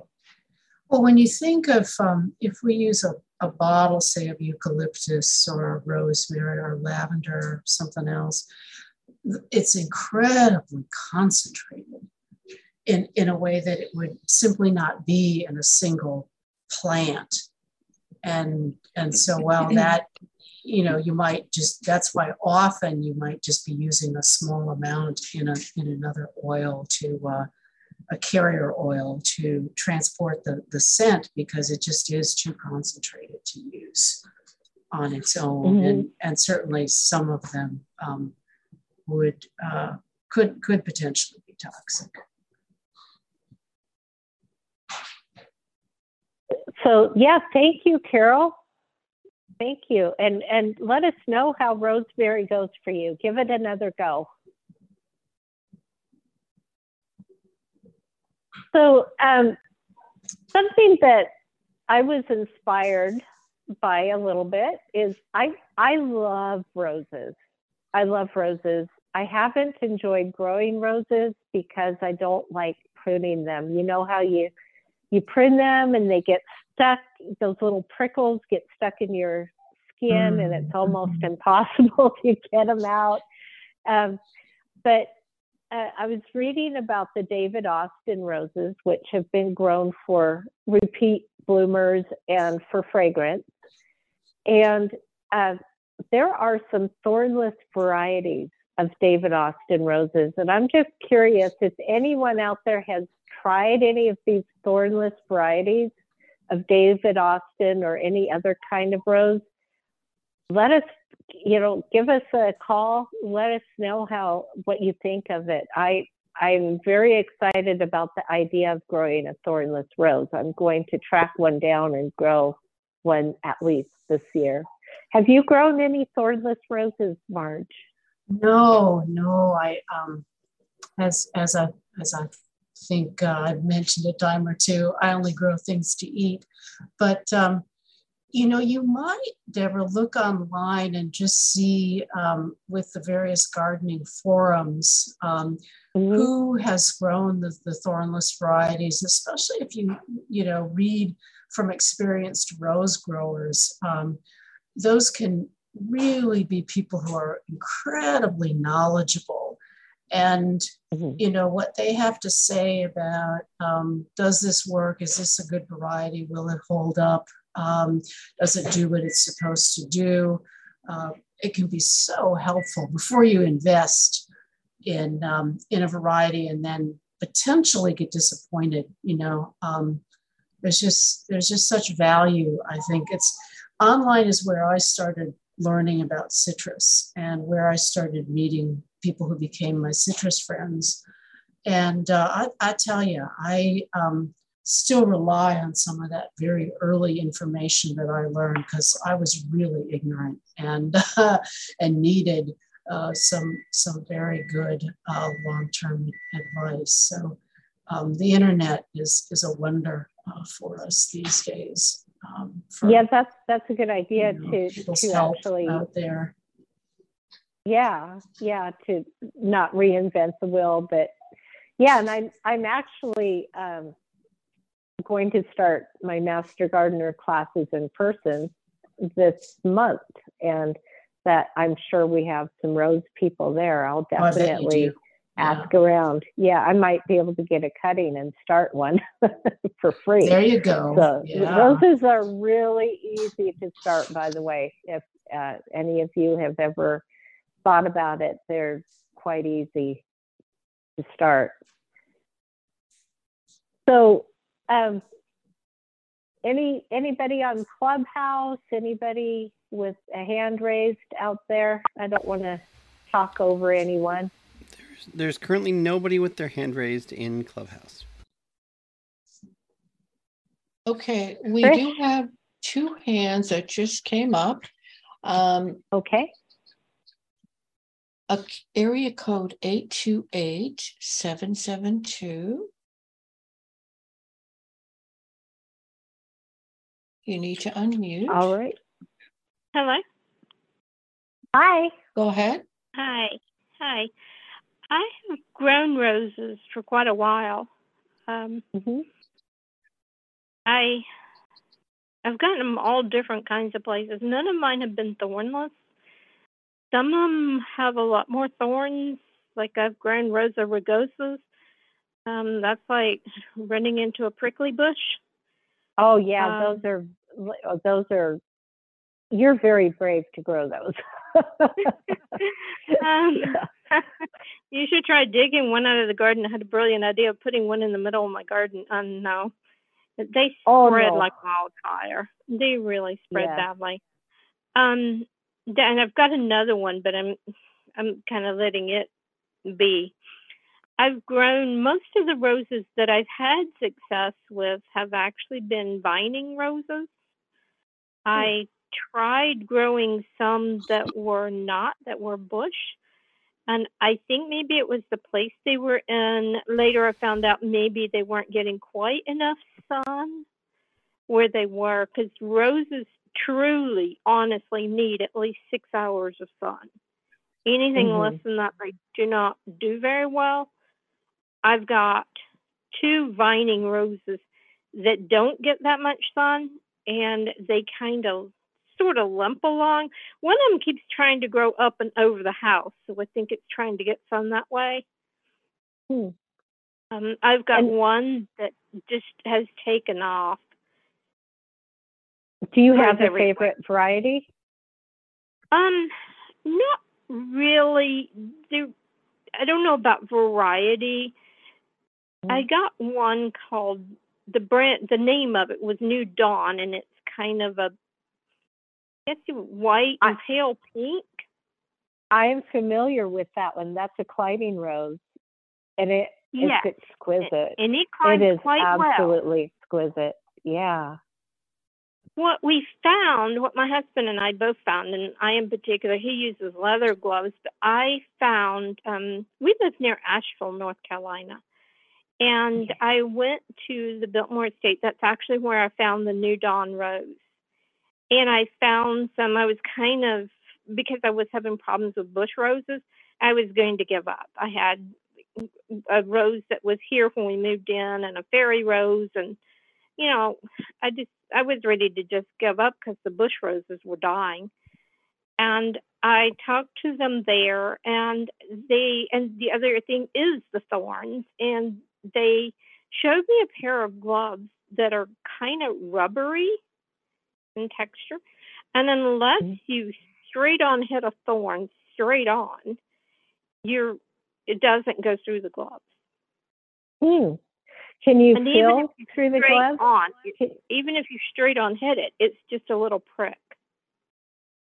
B: Well, when you think of um, if we use a, a bottle, say of eucalyptus or rosemary or lavender or something else, it's incredibly concentrated in, in a way that it would simply not be in a single plant. And, and so while that you know you might just that's why often you might just be using a small amount in a in another oil to uh, a carrier oil to transport the the scent because it just is too concentrated to use on its own. Mm-hmm. and and certainly some of them um, would uh, could could potentially be toxic.
C: So yeah thank you carol Thank you. And and let us know how rosemary goes for you. Give it another go. So um, something that I was inspired by a little bit is I I love roses. I love roses. I haven't enjoyed growing roses because I don't like pruning them. You know how you you prune them and they get stuck, those little prickles get stuck in your skin and it's almost mm-hmm. impossible to get them out. Um, but uh, I was reading about the David Austin roses, which have been grown for repeat bloomers and for fragrance. And uh, there are some thornless varieties of David Austin roses. And I'm just curious if anyone out there has tried any of these thornless varieties of David Austin or any other kind of rose, let us, you know, give us a call. Let us know how what you think of it. I I'm very excited about the idea of growing a thornless rose. I'm going to track one down and grow one at least this year. Have you grown any thornless roses, Marge?
B: No, no. I um, as as I as I think uh, I've mentioned a dime or two. I only grow things to eat, but um, you know, you might, Deborah, look online and just see um, with the various gardening forums um, mm-hmm. who has grown the, the thornless varieties, especially if you, you know, read from experienced rose growers. Um, those can really be people who are incredibly knowledgeable and mm-hmm. you know what they have to say about um, does this work? Is this a good variety? Will it hold up? Um, does it do what it's supposed to do? Uh, it can be so helpful before you invest in um, in a variety and then potentially get disappointed you know? Um, there's just there's just such value i think. It's online is where i started learning about citrus and where i started meeting people who became my citrus friends. And uh, I, I, tell you, I um, still rely on some of that very early information that I learned because I was really ignorant and uh, and needed uh, some some very good uh, long-term advice. So um, the internet is is a wonder uh, for us these days.
C: Um, yeah, that's that's a good idea you know, to to actually
B: out there.
C: Yeah, yeah, to not reinvent the wheel, but yeah, and I'm I'm actually um, going to start my master gardener classes in person this month, and that I'm sure we have some rose people there. I'll definitely oh, ask yeah. around. Yeah, I might be able to get a cutting and start one for free.
B: There you go.
C: So yeah. roses are really easy to start, by the way. If uh, any of you have ever thought about it, they're quite easy to start. So, um, any anybody on Clubhouse? Anybody with a hand raised out there? I don't want to talk over anyone.
G: There's there's currently nobody with their hand raised in Clubhouse.
D: Okay, we Chris? do have two hands that just came up. Um,
C: okay.
D: A area code 828 772. You need to unmute.
C: All right.
H: Hello.
C: Hi.
D: Go ahead.
H: Hi. Hi. I have grown roses for quite a while. Um, mm-hmm. I I've gotten them all different kinds of places. None of mine have been thornless. Some of them have a lot more thorns. Like I've grown Rosa rugosas. Um, that's like running into a prickly bush.
C: Oh yeah, um, those are those are. You're very brave to grow those.
H: um, you should try digging one out of the garden. I had a brilliant idea of putting one in the middle of my garden. Um, no, they spread oh, no. like wildfire. They really spread yeah. badly. Um, and I've got another one, but I'm I'm kind of letting it be. I've grown most of the roses that I've had success with have actually been vining roses. Hmm. I tried growing some that were not, that were bush. And I think maybe it was the place they were in. Later, I found out maybe they weren't getting quite enough sun where they were because roses truly, honestly need at least six hours of sun. Anything mm-hmm. less than that, they do not do very well. I've got two vining roses that don't get that much sun and they kind of sort of limp along. One of them keeps trying to grow up and over the house, so I think it's trying to get sun that way. Hmm. Um, I've got and, one that just has taken off.
C: Do you have a favorite variety?
H: Um, not really. There, I don't know about variety. I mm. got one called the brand. The name of it was New Dawn, and it's kind of a, I guess white and I, pale pink.
C: I am familiar with that one. That's a climbing rose, and it yes. it's exquisite.
H: And it climbs
C: it is
H: quite
C: absolutely well. exquisite. Yeah.
H: What we found, what my husband and I both found, and I in particular, he uses leather gloves, but I found um, we live near Asheville, North Carolina and I went to the Biltmore Estate. That's actually where I found the New Dawn Rose. And I found some, I was kind of, because I was having problems with bush roses, I was going to give up. I had a rose that was here when we moved in and a fairy rose. And, you know, I just, I was ready to just give up because the bush roses were dying. And I talked to them there, and they, and the other thing is the thorns. And they showed me a pair of gloves that are kind of rubbery in texture. And unless mm-hmm. you straight on hit a thorn straight on, you're it doesn't go through the gloves.
C: Hmm. Can you and feel through the gloves?
H: On, even if you straight on hit it, it's just a little prick.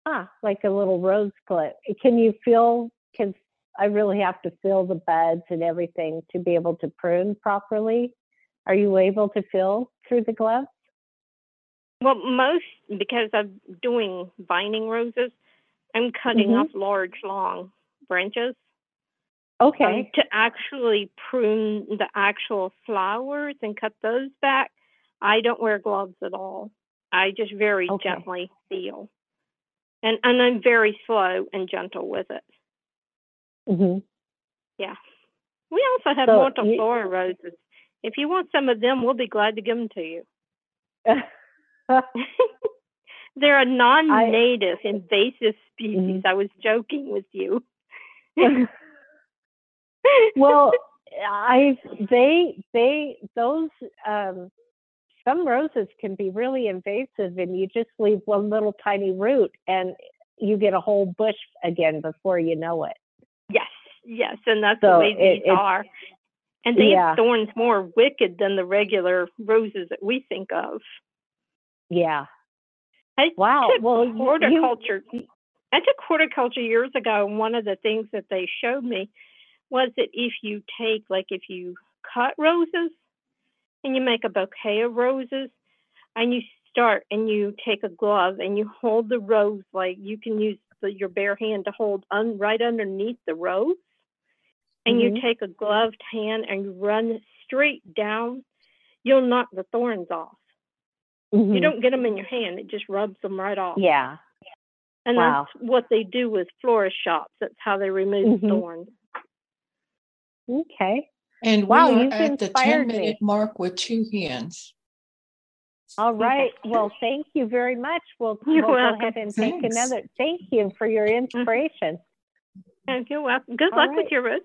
C: Ah, like a little rose clip. Can you feel? Can I really have to feel the buds and everything to be able to prune properly. Are you able to feel through the gloves?
H: Well, most because I'm doing vining roses, I'm cutting mm-hmm. off large, long branches.
C: Okay.
H: Um, to actually prune the actual flowers and cut those back, I don't wear gloves at all. I just very okay. gently feel, and and I'm very slow and gentle with it.
C: hmm
H: Yeah. We also have so multiflora roses. If you want some of them, we'll be glad to give them to you. They're a non-native I, invasive species. Mm-hmm. I was joking with you.
C: well, I they they those um some roses can be really invasive and you just leave one little tiny root and you get a whole bush again before you know it.
H: Yes, yes, and that's so the way it, these are. And they yeah. have thorns more wicked than the regular roses that we think of.
C: Yeah.
H: I
C: wow.
H: Took well, horticulture. You, I took horticulture years ago, and one of the things that they showed me was that if you take, like, if you cut roses and you make a bouquet of roses, and you start and you take a glove and you hold the rose, like you can use the, your bare hand to hold un, right underneath the rose, and mm-hmm. you take a gloved hand and you run straight down, you'll knock the thorns off. Mm-hmm. You don't get them in your hand; it just rubs them right off.
C: Yeah.
H: And wow. that's what they do with florist shops. That's how they remove mm-hmm. thorns.
C: Okay.
D: And wow, we are at the 10 minute me. mark with two hands.
C: All right. Well, thank you very much. We'll, we'll go ahead and Thanks. take another. Thank you for your mm-hmm. inspiration.
H: And you're welcome. Good All luck right. with your roast.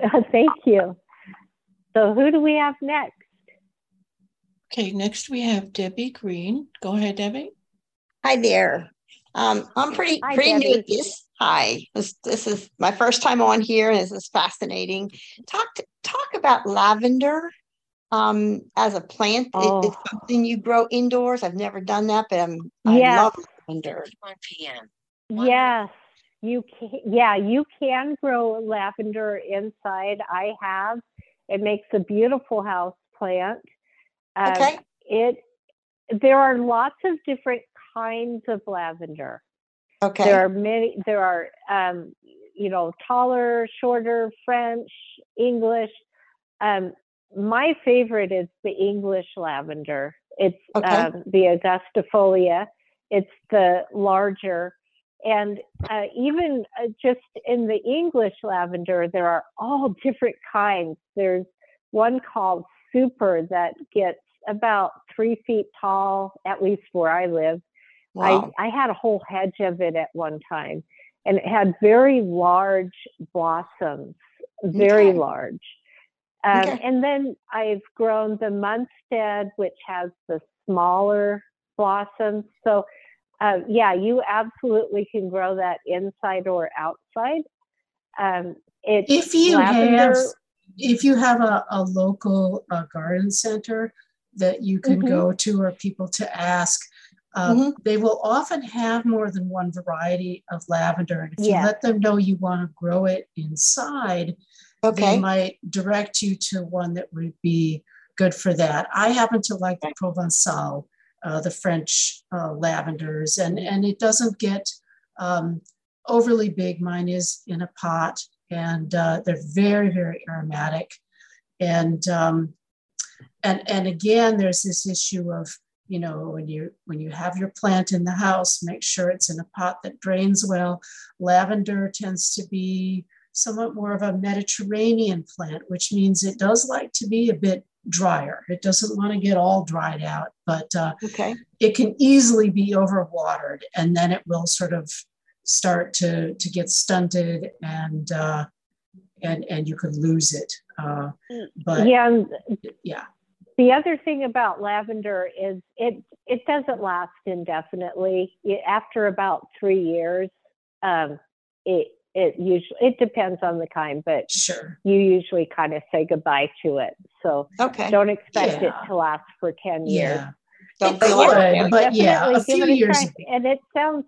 C: thank you. So, who do we have next?
D: Okay, next we have Debbie Green. Go ahead, Debbie.
I: Hi there. Um, I'm pretty Hi, pretty Debbie. new at this. Hi, this, this is my first time on here, and this is fascinating. Talk to, talk about lavender um, as a plant. Oh. It, it's something you grow indoors. I've never done that, but I'm, I yes. love lavender. 1
C: p.m. Yes, you can. Yeah, you can grow lavender inside. I have. It makes a beautiful house plant.
I: Um, okay.
C: It there are lots of different kinds of lavender.
I: Okay.
C: There are many. There are um, you know taller, shorter, French, English. Um, my favorite is the English lavender. It's okay. um, the Augustifolia. It's the larger. And uh, even uh, just in the English lavender, there are all different kinds. There's one called Super that gets about three feet tall, at least where I live. Wow. I, I had a whole hedge of it at one time, and it had very large blossoms, very okay. large. Um, okay. And then I've grown the Munstead, which has the smaller blossoms. So, uh, yeah, you absolutely can grow that inside or outside. Um,
B: if you lavender, have if you have a, a local uh, garden center that you can mm-hmm. go to or people to ask. Um, mm-hmm. They will often have more than one variety of lavender. And if yeah. you let them know you want to grow it inside, okay. they might direct you to one that would be good for that. I happen to like the Provençal, uh, the French uh, lavenders, and, and it doesn't get um, overly big. Mine is in a pot, and uh, they're very, very aromatic. And um, and and again there's this issue of you know when you when you have your plant in the house make sure it's in a pot that drains well. Lavender tends to be somewhat more of a mediterranean plant which means it does like to be a bit drier. It doesn't want to get all dried out but uh,
I: okay.
B: it can easily be overwatered and then it will sort of start to to get stunted and uh, and and you could lose it uh, but
C: yeah
B: yeah
C: the other thing about lavender is it it doesn't last indefinitely. It, after about three years, um, it it usually it depends on the kind, but
B: sure,
C: you usually kind of say goodbye to it. So
I: okay.
C: don't expect yeah. it to last for ten years.
B: Yeah. Don't feel like but yeah, a few years.
C: And it sounds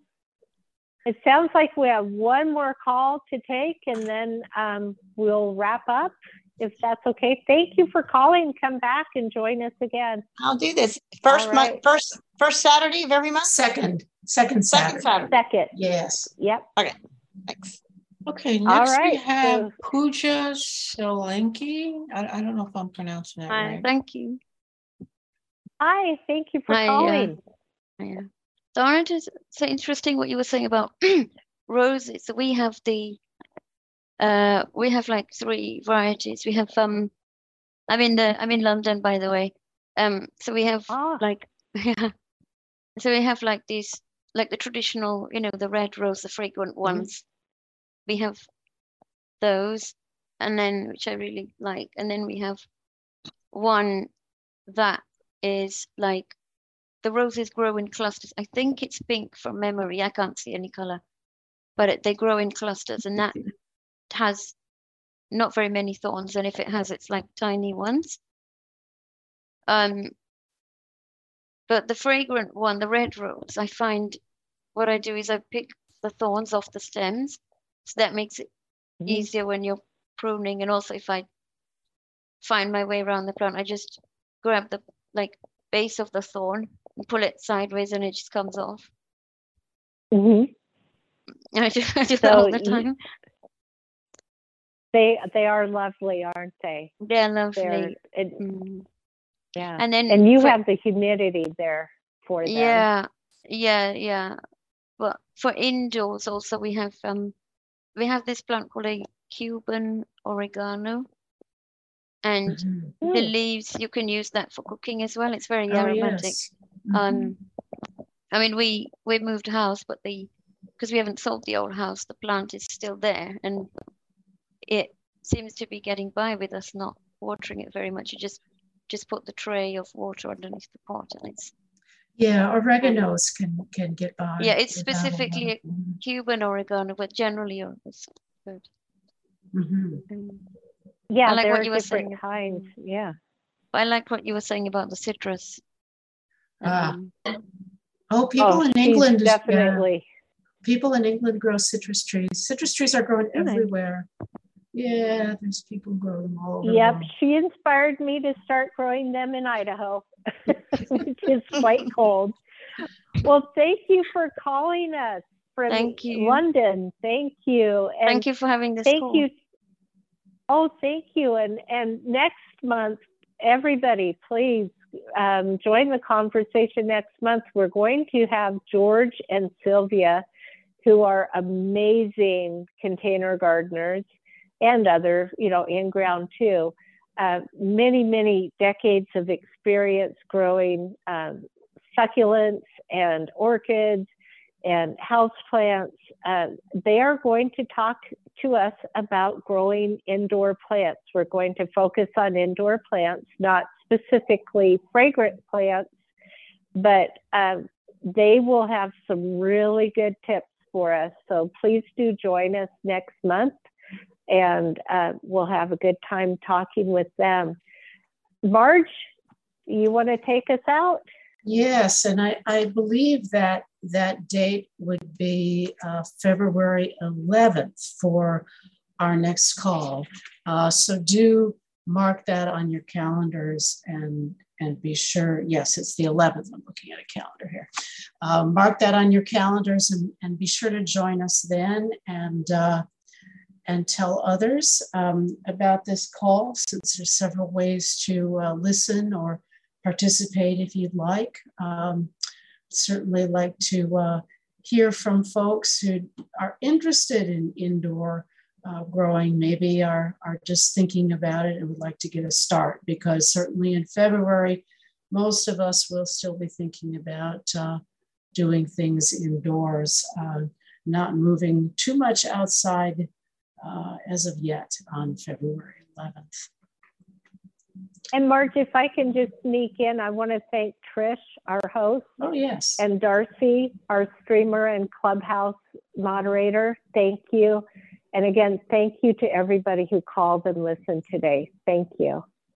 C: it sounds like we have one more call to take, and then um, we'll wrap up. If that's okay. Thank you for calling. Come back and join us again.
I: I'll do this first. Right. My first first Saturday of every month.
B: Second, second
I: Second Saturday.
C: Second.
B: Yes.
C: Yep.
I: Okay. Thanks.
D: Okay. Next we have so, Pooja Solanki. I, I don't know if I'm pronouncing that
J: Hi,
D: right.
J: Thank you.
C: Hi. Thank you for Hi, calling.
J: Uh, yeah. So I wanted to say interesting what you were saying about roses. So we have the uh, we have like three varieties. We have um, I'm in the I'm in London by the way. Um, so we have oh. like yeah, so we have like these like the traditional, you know, the red rose, the fragrant mm-hmm. ones. Mm-hmm. We have those, and then which I really like, and then we have one that is like the roses grow in clusters. I think it's pink from memory. I can't see any color, but it, they grow in clusters, and that has not very many thorns, and if it has, it's like tiny ones. Um, but the fragrant one, the red rose, I find what I do is I pick the thorns off the stems, so that makes it mm-hmm. easier when you're pruning. And also, if I find my way around the plant, I just grab the like base of the thorn and pull it sideways, and it just comes off.
C: Mm-hmm.
J: I do, I do so that all the time.
C: They they are lovely, aren't they?
J: They're lovely. They're, it,
C: mm. Yeah.
J: And then
C: and you for, have the humidity there for them.
J: Yeah, yeah, yeah. But for indoors also we have um we have this plant called a Cuban oregano. And mm-hmm. the leaves you can use that for cooking as well. It's very oh, aromatic. Yes. Mm-hmm. Um I mean we we moved house but the because we haven't sold the old house, the plant is still there and it seems to be getting by with us not watering it very much. You just just put the tray of water underneath the pot and it's
B: yeah oreganos can can get by
J: yeah it's specifically a cuban oregano but generally it's good.
C: Mm-hmm. Um, yeah I like what you were saying. kinds yeah.
J: I like what you were saying about the citrus.
B: Um, oh people oh, in england definitely yeah, people in england grow citrus trees. Citrus trees are growing everywhere yeah, there's people grow them all over.
C: Yep, she inspired me to start growing them in Idaho, which is quite cold. Well, thank you for calling us from thank you. London. Thank you.
J: And thank you for having this.
C: Thank
J: call.
C: you. Oh, thank you. And and next month, everybody, please um, join the conversation next month. We're going to have George and Sylvia, who are amazing container gardeners and other, you know, in ground too. Uh, many, many decades of experience growing um, succulents and orchids and houseplants. Uh, they are going to talk to us about growing indoor plants. We're going to focus on indoor plants, not specifically fragrant plants, but um, they will have some really good tips for us. So please do join us next month and uh, we'll have a good time talking with them. Marge, you want to take us out?
B: Yes, and I, I believe that that date would be uh, February 11th for our next call. Uh, so do mark that on your calendars and and be sure. Yes, it's the 11th. I'm looking at a calendar here. Uh, mark that on your calendars and, and be sure to join us then. And uh, and tell others um, about this call since there's several ways to uh, listen or participate if you'd like. Um, certainly like to uh, hear from folks who are interested in indoor uh, growing, maybe are, are just thinking about it and would like to get a start because certainly in February, most of us will still be thinking about uh, doing things indoors, uh, not moving too much outside uh, as of yet on February 11th.
C: And Marge, if I can just sneak in, I want to thank Trish, our host.
B: Oh, yes.
C: And Darcy, our streamer and clubhouse moderator. Thank you. And again, thank you to everybody who called and listened today. Thank you.